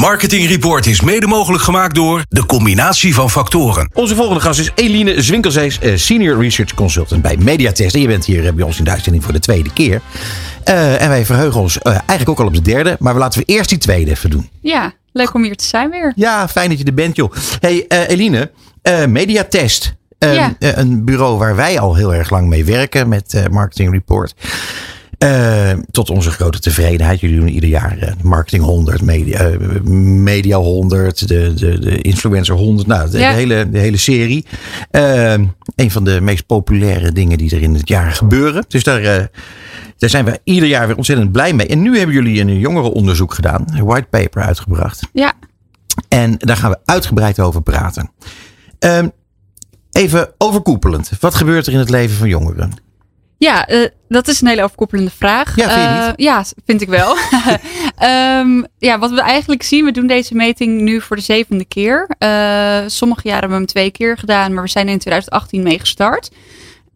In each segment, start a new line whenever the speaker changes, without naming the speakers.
Marketing Report is mede mogelijk gemaakt door de combinatie van factoren.
Onze volgende gast is Eline Zwinkelzees, eh, Senior Research Consultant bij Mediatest. En je bent hier eh, bij ons in de uitzending voor de tweede keer. Eh, en wij verheugen ons eh, eigenlijk ook al op de derde. Maar we laten we eerst die tweede even doen.
Ja, leuk om hier te zijn weer.
Ja, fijn dat je er bent, joh. hey, eh, Eline, eh, Mediatest. Eh,
Ja.
een bureau waar wij al heel erg lang mee werken met eh, Marketing Report. Eh, tot onze grote tevredenheid. Jullie doen ieder jaar eh, Marketing 100, Media, eh, media 100, de, de, de Influencer 100. Nou, de,
Ja.
de hele, de hele serie. Eh, een van de meest populaire dingen die er in het jaar gebeuren. Dus daar, eh, daar zijn we ieder jaar weer ontzettend blij mee. En nu hebben jullie een jongerenonderzoek gedaan. Een white paper uitgebracht.
Ja,
En daar gaan we uitgebreid over praten. Ehm, even overkoepelend. Wat gebeurt er in het leven van jongeren?
Ja eh, dat is een hele overkoepelende vraag.
Ja, vind
Eh,
niet?
ja, vind ik wel. Ehm, ja, wat we eigenlijk zien, we doen deze meting nu voor de zevende keer. Eh, sommige jaren hebben we hem twee keer gedaan, maar we zijn in 2018 mee gestart.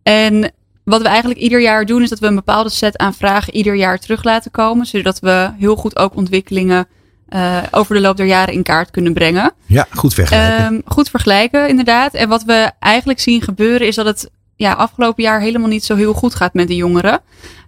En wat we eigenlijk ieder jaar doen, is dat we een bepaalde set aan vragen ieder jaar terug laten komen. Zodat we heel goed ook ontwikkelingen over de loop der jaren in kaart kunnen brengen.
Ja, goed vergelijken.
Ehm, goed vergelijken, inderdaad. En wat we eigenlijk zien gebeuren is dat het ja, afgelopen jaar helemaal niet zo heel goed gaat met de jongeren.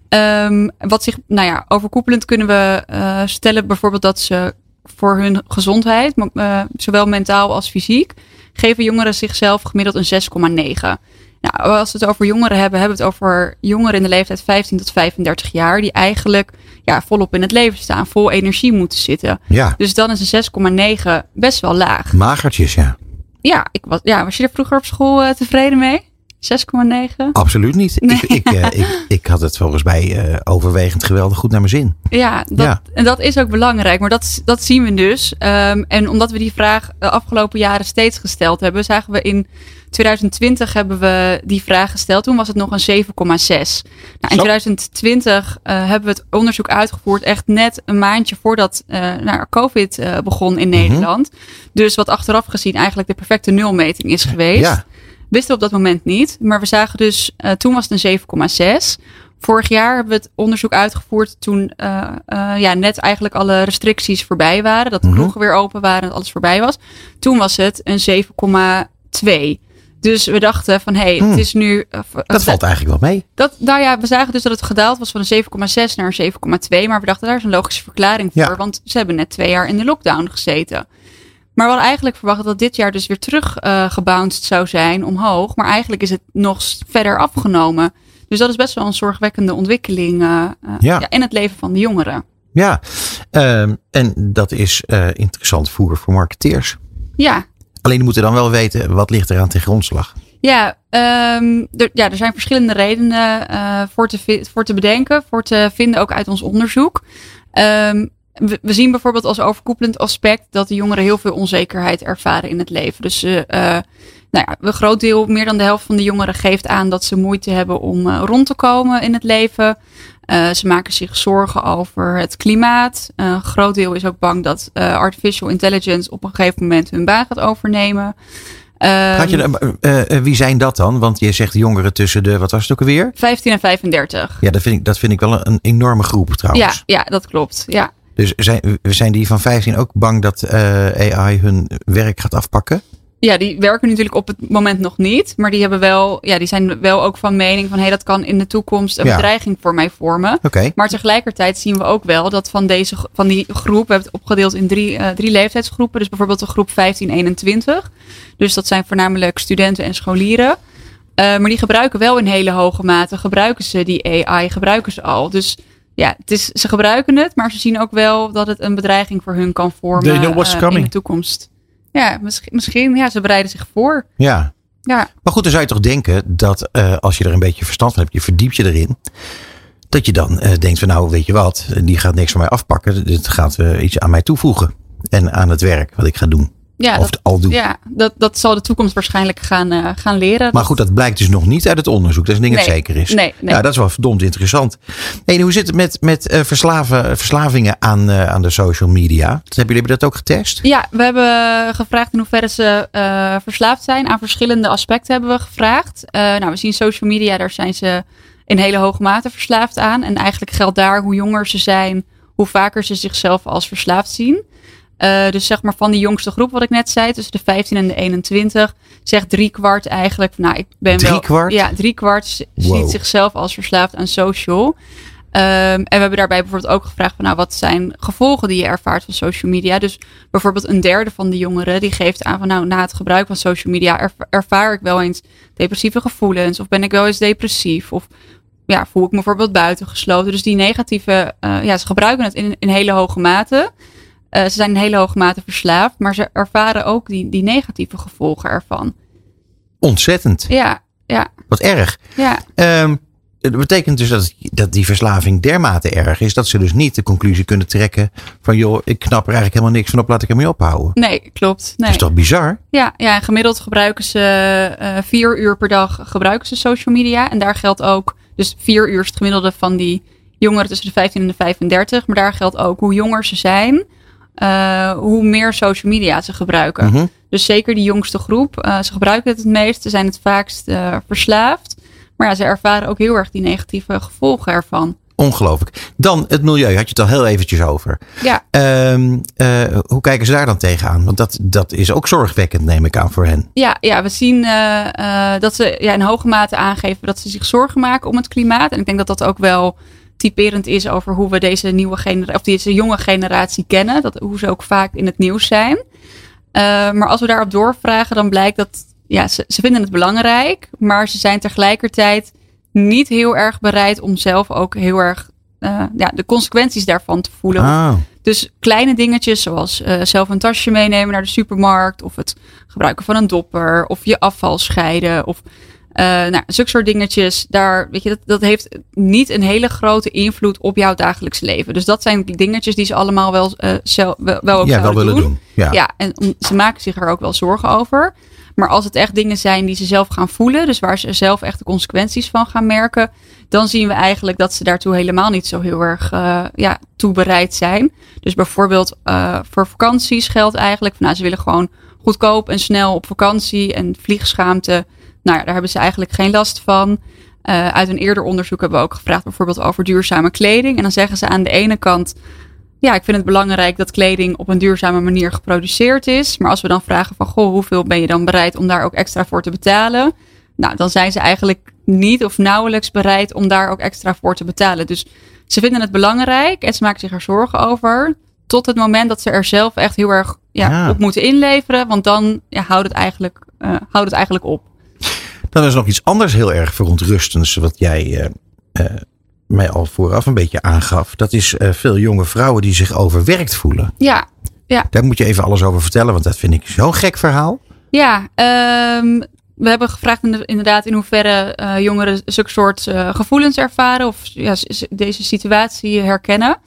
Ehm, wat zich, nou ja, overkoepelend kunnen we eh, stellen bijvoorbeeld dat ze voor hun gezondheid, eh, zowel mentaal als fysiek, geven jongeren zichzelf gemiddeld een 6,9. Nou, als we het over jongeren hebben, hebben we het over jongeren in de leeftijd 15 tot 35 jaar, die eigenlijk ja, volop in het leven staan, vol energie moeten zitten.
ja,
Dus dan is een 6,9 best wel laag.
magertjes, ja.
Ja, ik was, ja, was je er vroeger op school eh, tevreden mee? 6,9?
Absoluut niet.
Nee.
Ik, ik, eh, ik, ik had het volgens mij eh, overwegend geweldig goed naar mijn zin.
Ja, dat,
Ja.
en dat is ook belangrijk. Maar dat, dat zien we dus. Ehm, en omdat we die vraag de afgelopen jaren steeds gesteld hebben, zagen we in 2020 hebben we die vraag gesteld. Toen was het nog een 7,6. Nou, in
Zo.
2020 eh, hebben we het onderzoek uitgevoerd echt net een maandje voordat nou, COVID begon in
Mhm.
Nederland. Dus wat achteraf gezien eigenlijk de perfecte nulmeting is geweest.
Ja,
Wisten we op dat moment niet. Maar we zagen dus, eh, toen was het een 7,6. Vorig jaar hebben we het onderzoek uitgevoerd toen eh, eh, ja, net eigenlijk alle restricties voorbij waren. Dat de
Mhm.
kroegen weer open waren en dat alles voorbij was. Toen was het een 7,2. Dus we dachten van, hé, hey,
Hmm.
het is nu...
dat valt eigenlijk wel mee.
dat, nou ja, we zagen dus dat het gedaald was van een 7,6 naar een 7,2. Maar we dachten, daar is een logische verklaring voor.
Ja.
Want ze hebben net twee jaar in de lockdown gezeten. Maar we hadden eigenlijk verwacht dat dit jaar dus weer terug eh gebounced zou zijn omhoog. Maar eigenlijk is het nog verder afgenomen. Dus dat is best wel een zorgwekkende ontwikkeling eh, eh,
Ja.
ja, in het leven van de jongeren.
Ja, Ehm, en dat is interessant voer voor marketeers.
Ja,
Alleen die moeten dan wel weten wat ligt er aan ten grondslag.
Ja, ehm, er, ja, er zijn verschillende redenen voor, te, voor te bedenken, voor te vinden ook uit ons onderzoek. Ehm, we, we zien bijvoorbeeld als overkoepelend aspect dat de jongeren heel veel onzekerheid ervaren in het leven. Dus eh, nou ja, een groot deel, meer dan de helft van de jongeren geeft aan dat ze moeite hebben om eh, rond te komen in het leven. Ze maken zich zorgen over het klimaat. Een groot deel is ook bang dat artificial intelligence op een gegeven moment hun baan gaat overnemen.
Je,
Ehm,
eh, eh, wie zijn dat dan? Want je zegt jongeren tussen de, wat was het ook alweer?
15 en 35.
Ja, dat vind ik, dat vind ik wel een, een enorme groep
Ja,
trouwens.
ja, dat klopt. Ja.
Dus zijn, zijn die van 15 ook bang dat eh, AI hun werk gaat afpakken?
ja, die werken natuurlijk op het moment nog niet. Maar die, hebben wel, ja, die zijn wel ook van mening van... hé, hey, dat kan in de toekomst een
Ja.
bedreiging voor mij vormen. Maar tegelijkertijd zien we ook wel dat van, deze, van die groep... we hebben het opgedeeld in drie, eh, drie leeftijdsgroepen. Dus bijvoorbeeld de groep 15-21. Dus dat zijn voornamelijk studenten en scholieren. Eh, maar die gebruiken wel in hele hoge mate... gebruiken ze die AI, gebruiken ze al. Dus ja, het is, ze gebruiken het... maar ze zien ook wel dat het een bedreiging voor hun kan vormen... Eh, in de toekomst. Ja, misschien, misschien. Ja, ze bereiden zich voor.
Ja.
Ja,
Maar goed, dan zou je toch denken dat eh, als je er een beetje verstand van hebt, je verdiept je erin. Dat je dan eh, denkt van nou, weet je wat, die gaat niks van mij afpakken. Dit gaat iets aan mij toevoegen. En aan het werk wat ik ga doen.
Ja,
of
dat,
al doe.
ja dat, dat zal de toekomst waarschijnlijk gaan, eh, gaan leren.
Maar goed, dat blijkt dus nog niet uit het onderzoek. Dat is een ding dat zeker is.
nee, nee.
Ja, dat is wel verdomd interessant. En hoe zit het met, met eh, verslaven, verslavingen aan, eh, aan de social media? Hebben jullie dat ook getest?
Ja, we hebben gevraagd in hoeverre ze verslaafd zijn. Aan verschillende aspecten hebben we gevraagd. Nou, we zien social media, daar zijn ze in hele hoge mate verslaafd aan. En eigenlijk geldt daar hoe jonger ze zijn, hoe vaker ze zichzelf als verslaafd zien. Uh, dus zeg maar van die jongste groep, wat ik net zei, tussen de 15 en de 21, zegt drie kwart eigenlijk. Nou, ik ben
drie
wel.
Kwart?
Ja, drie kwart wow. ziet zichzelf als verslaafd aan social. Um, en we hebben daarbij bijvoorbeeld ook gevraagd van nou, wat zijn gevolgen die je ervaart van social media. Dus bijvoorbeeld een derde van de jongeren die geeft aan van nou, na het gebruik van social media ervaar ik wel eens depressieve gevoelens. Of ben ik wel eens depressief. Of ja, voel ik me bijvoorbeeld buitengesloten. Dus die negatieve, uh, ja, ze gebruiken het in, in hele hoge mate. Uh, ze zijn in hele hoge mate verslaafd, maar ze ervaren ook die, die negatieve gevolgen ervan.
Ontzettend.
Ja, ja.
Wat erg.
Ja.
Um, dat betekent dus dat, dat die verslaving dermate erg is dat ze dus niet de conclusie kunnen trekken van joh, ik knap er eigenlijk helemaal niks van op, laat ik ermee ophouden.
Nee, klopt. Nee.
Dat is toch bizar?
Ja, ja gemiddeld gebruiken ze uh, vier uur per dag gebruiken ze social media. En daar geldt ook, dus vier uur is het gemiddelde van die jongeren tussen de 15 en de 35. Maar daar geldt ook hoe jonger ze zijn, uh, hoe meer social media ze gebruiken.
Mm -hmm.
Dus zeker die jongste groep, uh, ze gebruiken het het meest, ze zijn het vaakst verslaafd. Maar ja, ze ervaren ook heel erg die negatieve gevolgen ervan.
Ongelooflijk. Dan het milieu, had je het al heel eventjes over.
Ja.
Um, uh, hoe kijken ze daar dan tegenaan? Want dat, dat is ook zorgwekkend, neem ik aan, voor hen.
Ja, ja we zien uh, uh, dat ze ja, in hoge mate aangeven dat ze zich zorgen maken om het klimaat. En ik denk dat dat ook wel typerend is over hoe we deze nieuwe generatie, of deze jonge generatie kennen. Dat, hoe ze ook vaak in het nieuws zijn. maar als we daarop doorvragen, dan blijkt dat ja, ze, ze vinden het belangrijk, maar ze zijn tegelijkertijd niet heel erg bereid om zelf ook heel erg uh, ja, de consequenties daarvan te voelen.
Ah.
Dus kleine dingetjes zoals uh, zelf een tasje meenemen naar de supermarkt, of het gebruiken van een dopper, of je afval scheiden, of nou, zulke soort dingetjes. Daar, weet je, dat, dat heeft niet een hele grote invloed op jouw dagelijks leven. Dus dat zijn dingetjes die ze allemaal wel, zelf, wel, wel ook
ja, wel willen
doen.
doen. Ja.
ja, en ze maken zich er ook wel zorgen over. Maar als het echt dingen zijn die ze zelf gaan voelen, dus waar ze zelf echt de consequenties van gaan merken, dan zien we eigenlijk dat ze daartoe helemaal niet zo heel erg uh, ja, toe bereid zijn. Dus bijvoorbeeld uh, voor vakanties geldt eigenlijk, van, nou, ze willen gewoon goedkoop en snel op vakantie en vliegschaamte. Nou ja, daar hebben ze eigenlijk geen last van. Uh, uit een eerder onderzoek hebben we ook gevraagd bijvoorbeeld over duurzame kleding. En dan zeggen ze aan de ene kant, ja, ik vind het belangrijk dat kleding op een duurzame manier geproduceerd is. Maar als we dan vragen van, goh, hoeveel ben je dan bereid om daar ook extra voor te betalen? Nou, dan zijn ze eigenlijk niet of nauwelijks bereid om daar ook extra voor te betalen. Dus ze vinden het belangrijk en ze maken zich er zorgen over. Tot het moment dat ze er zelf echt heel erg ja,
Ja.
op moeten inleveren. Want dan ja, houdt, het eigenlijk, eh, houdt het eigenlijk op.
Dan is nog iets anders heel erg verontrustends wat jij eh, eh, mij al vooraf een beetje aangaf. Dat is eh, veel jonge vrouwen die zich overwerkt voelen.
Ja,
Daar moet je even alles over vertellen, want dat vind ik zo'n gek verhaal.
Ja, ehm, we hebben gevraagd in de- inderdaad in hoeverre jongeren zulke soort gevoelens ervaren of ja, deze situatie herkennen.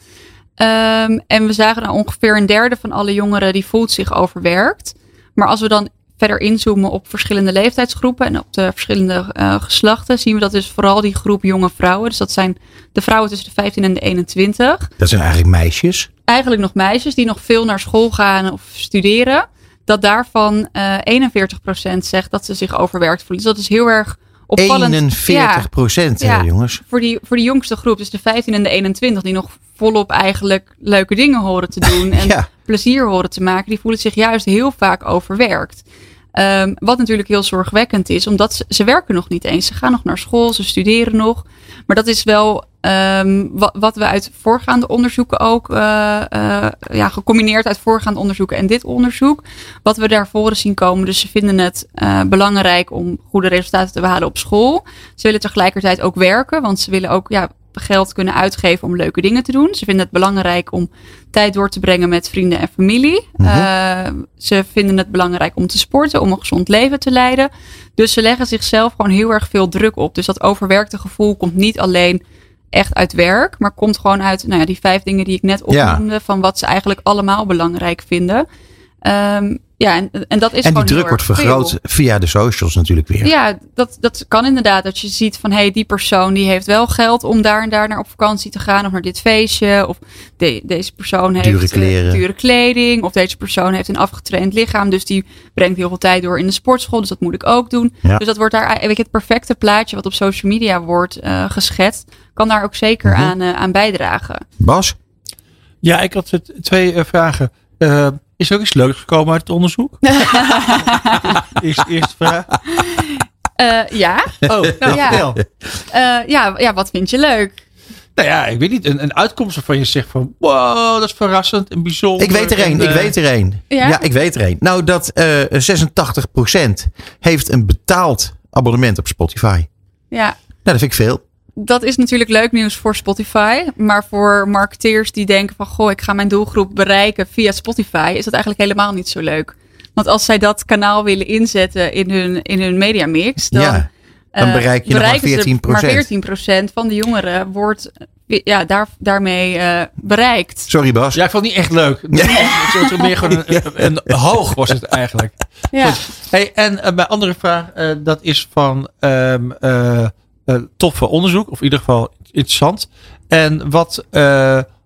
Ehm, en we zagen nou ongeveer een derde van alle jongeren die voelt zich overwerkt. Maar als we dan verder inzoomen op verschillende leeftijdsgroepen en op de verschillende eh, geslachten, zien we dat dus vooral die groep jonge vrouwen, dus dat zijn de vrouwen tussen de 15 en de 21,
Dat zijn eigenlijk meisjes.
eigenlijk nog meisjes die nog veel naar school gaan of studeren, dat daarvan eh 41% zegt dat ze zich overwerkt voelen. Dus dat is heel erg opvallend.
41 procent,
Ja.
jongens.
Voor die, voor die jongste groep, dus de 15 en de 21, die nog volop eigenlijk leuke dingen horen te doen en
Ja.
plezier horen te maken, die voelen zich juist heel vaak overwerkt. Ehm, wat natuurlijk heel zorgwekkend is, omdat ze, werken nog niet eens. Ze gaan nog naar school, ze studeren nog. Maar dat is wel ehm, wat, we uit voorgaande onderzoeken ook, eh, eh, ja, gecombineerd uit voorgaande onderzoeken en dit onderzoek, wat we daar voren zien komen. Dus ze vinden het eh, belangrijk om goede resultaten te behalen op school. Ze willen tegelijkertijd ook werken, want ze willen ook ja, geld kunnen uitgeven om leuke dingen te doen. Ze vinden het belangrijk om tijd door te brengen met vrienden en familie.
Mhm.
Eh, ze vinden het belangrijk om te sporten, om een gezond leven te leiden. Dus ze leggen zichzelf gewoon heel erg veel druk op. Dus dat overwerkte gevoel komt niet alleen echt uit werk, maar komt gewoon uit nou ja, die vijf dingen die ik net
Ja.
opnoemde, van wat ze eigenlijk allemaal belangrijk vinden. Ehm, ja, en, en dat is
En die druk wordt
erg
vergroot
veel.
via de socials natuurlijk weer.
Ja, dat, dat kan inderdaad. Dat je ziet van hé, hey, die persoon die heeft wel geld om daar en daar naar op vakantie te gaan of naar dit feestje. Of de, deze persoon heeft
Dure
eh,
kleren.
dure kleding. Of deze persoon heeft een afgetraind lichaam. Dus die brengt heel veel tijd door in de sportschool. Dus dat moet ik ook doen.
Ja.
Dus dat wordt daar eigenlijk het perfecte plaatje wat op social media wordt eh, geschetst. Kan daar ook zeker
Mhm.
aan, eh, aan bijdragen.
Bas?
Ja, ik had het- twee eh, vragen. Eh, Is er ook iets leuks gekomen uit het onderzoek? eerst, eerste vraag.
Uh, ja.
Oh, nou,
ja. Uh, ja, ja, wat vind je leuk?
Nou ja, ik weet niet. Een, een uitkomst waarvan je zegt van... Wow, dat is verrassend en bijzonder.
Ik weet er één. Ik
eh,
weet er één.
Ja?
Ja, ik weet er één. Nou, dat eh 86% heeft een betaald abonnement op Spotify.
Ja.
Nou, dat vind ik veel.
Dat is natuurlijk leuk nieuws voor Spotify. Maar voor marketeers die denken van... Goh, ik ga mijn doelgroep bereiken via Spotify... is dat eigenlijk helemaal niet zo leuk. Want als zij dat kanaal willen inzetten in hun, in hun mediamix... Dan,
ja, dan
eh,
bereik je nog maar
bereiken
14%.
ze Maar 14% van de jongeren wordt ja, daar, daarmee eh, bereikt.
Sorry Bas.
Ja, ik vond het niet echt leuk. Het was meer gewoon een, een, hoog was het eigenlijk.
Ja.
Goed. Hey, en uh, mijn andere vraag, uh, dat is van um, uh, toffe onderzoek, of in ieder geval interessant. En wat,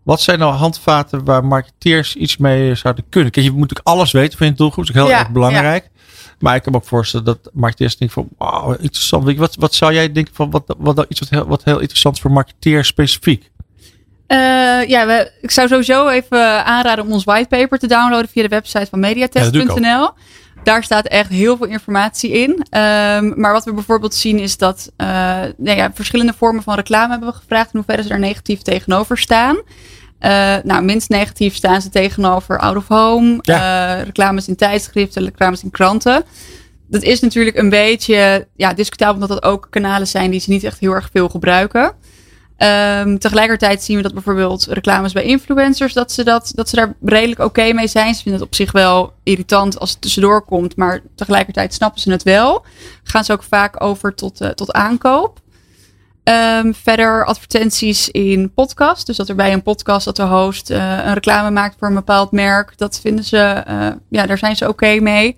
wat zijn nou handvaten waar marketeers iets mee zouden kunnen? Kijk, je moet natuurlijk alles weten van je doelgroep, dat is heel
Ja,
erg belangrijk. Maar ik kan me ook voorstellen dat marketeers denken van, wauw, interessant. Wat, wat zou jij denken van, wat, wat, wat iets wat heel, wat heel interessant voor marketeers specifiek?
Uh, ja, we, ik zou sowieso even aanraden om ons whitepaper te downloaden via de website van mediatest.nl. Ja, Daar staat echt heel veel informatie in. Um, maar wat we bijvoorbeeld zien is dat uh, nou ja, verschillende vormen van reclame hebben we gevraagd. In hoeverre ze daar negatief tegenover staan. Uh, nou, minst negatief staan ze tegenover out of home, ja. uh, reclames in tijdschriften, reclames in kranten. Dat is natuurlijk een beetje ja, discutabel, omdat dat ook kanalen zijn die ze niet echt heel erg veel gebruiken. Um, tegelijkertijd zien we dat bijvoorbeeld reclames bij influencers, dat ze, dat, dat ze daar redelijk oké mee zijn. Ze vinden het op zich wel irritant als het tussendoor komt, maar tegelijkertijd snappen ze het wel. Gaan ze ook vaak over tot, uh, tot aankoop. Um, verder advertenties in podcast. Dus dat er bij een podcast dat de host uh, een reclame maakt voor een bepaald merk. Dat vinden ze, uh, ja, daar zijn ze oké mee.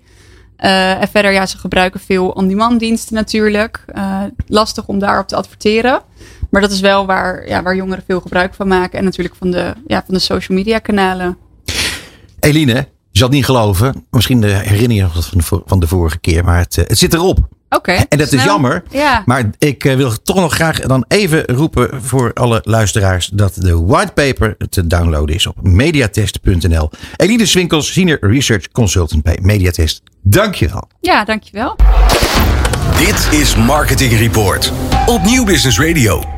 En verder, ja, ze gebruiken veel on-demand diensten natuurlijk. lastig om daarop te adverteren. Maar dat is wel waar, ja, waar jongeren veel gebruik van maken. En natuurlijk van de, ja, van de social media kanalen.
Eline, je zal het niet geloven. Misschien herinner je van de, van de vorige keer. Maar het, het zit erop.
Oké. Okay,
en dat
snel.
is jammer.
Ja.
Maar ik uh, wil toch nog graag dan even roepen voor alle luisteraars dat de whitepaper te downloaden is op mediatest.nl. Eline Swinkels, Senior Research Consultant bij Mediatest. Dankjewel.
Ja, dankjewel.
Dit is Marketing Report op Nieuw Business Radio.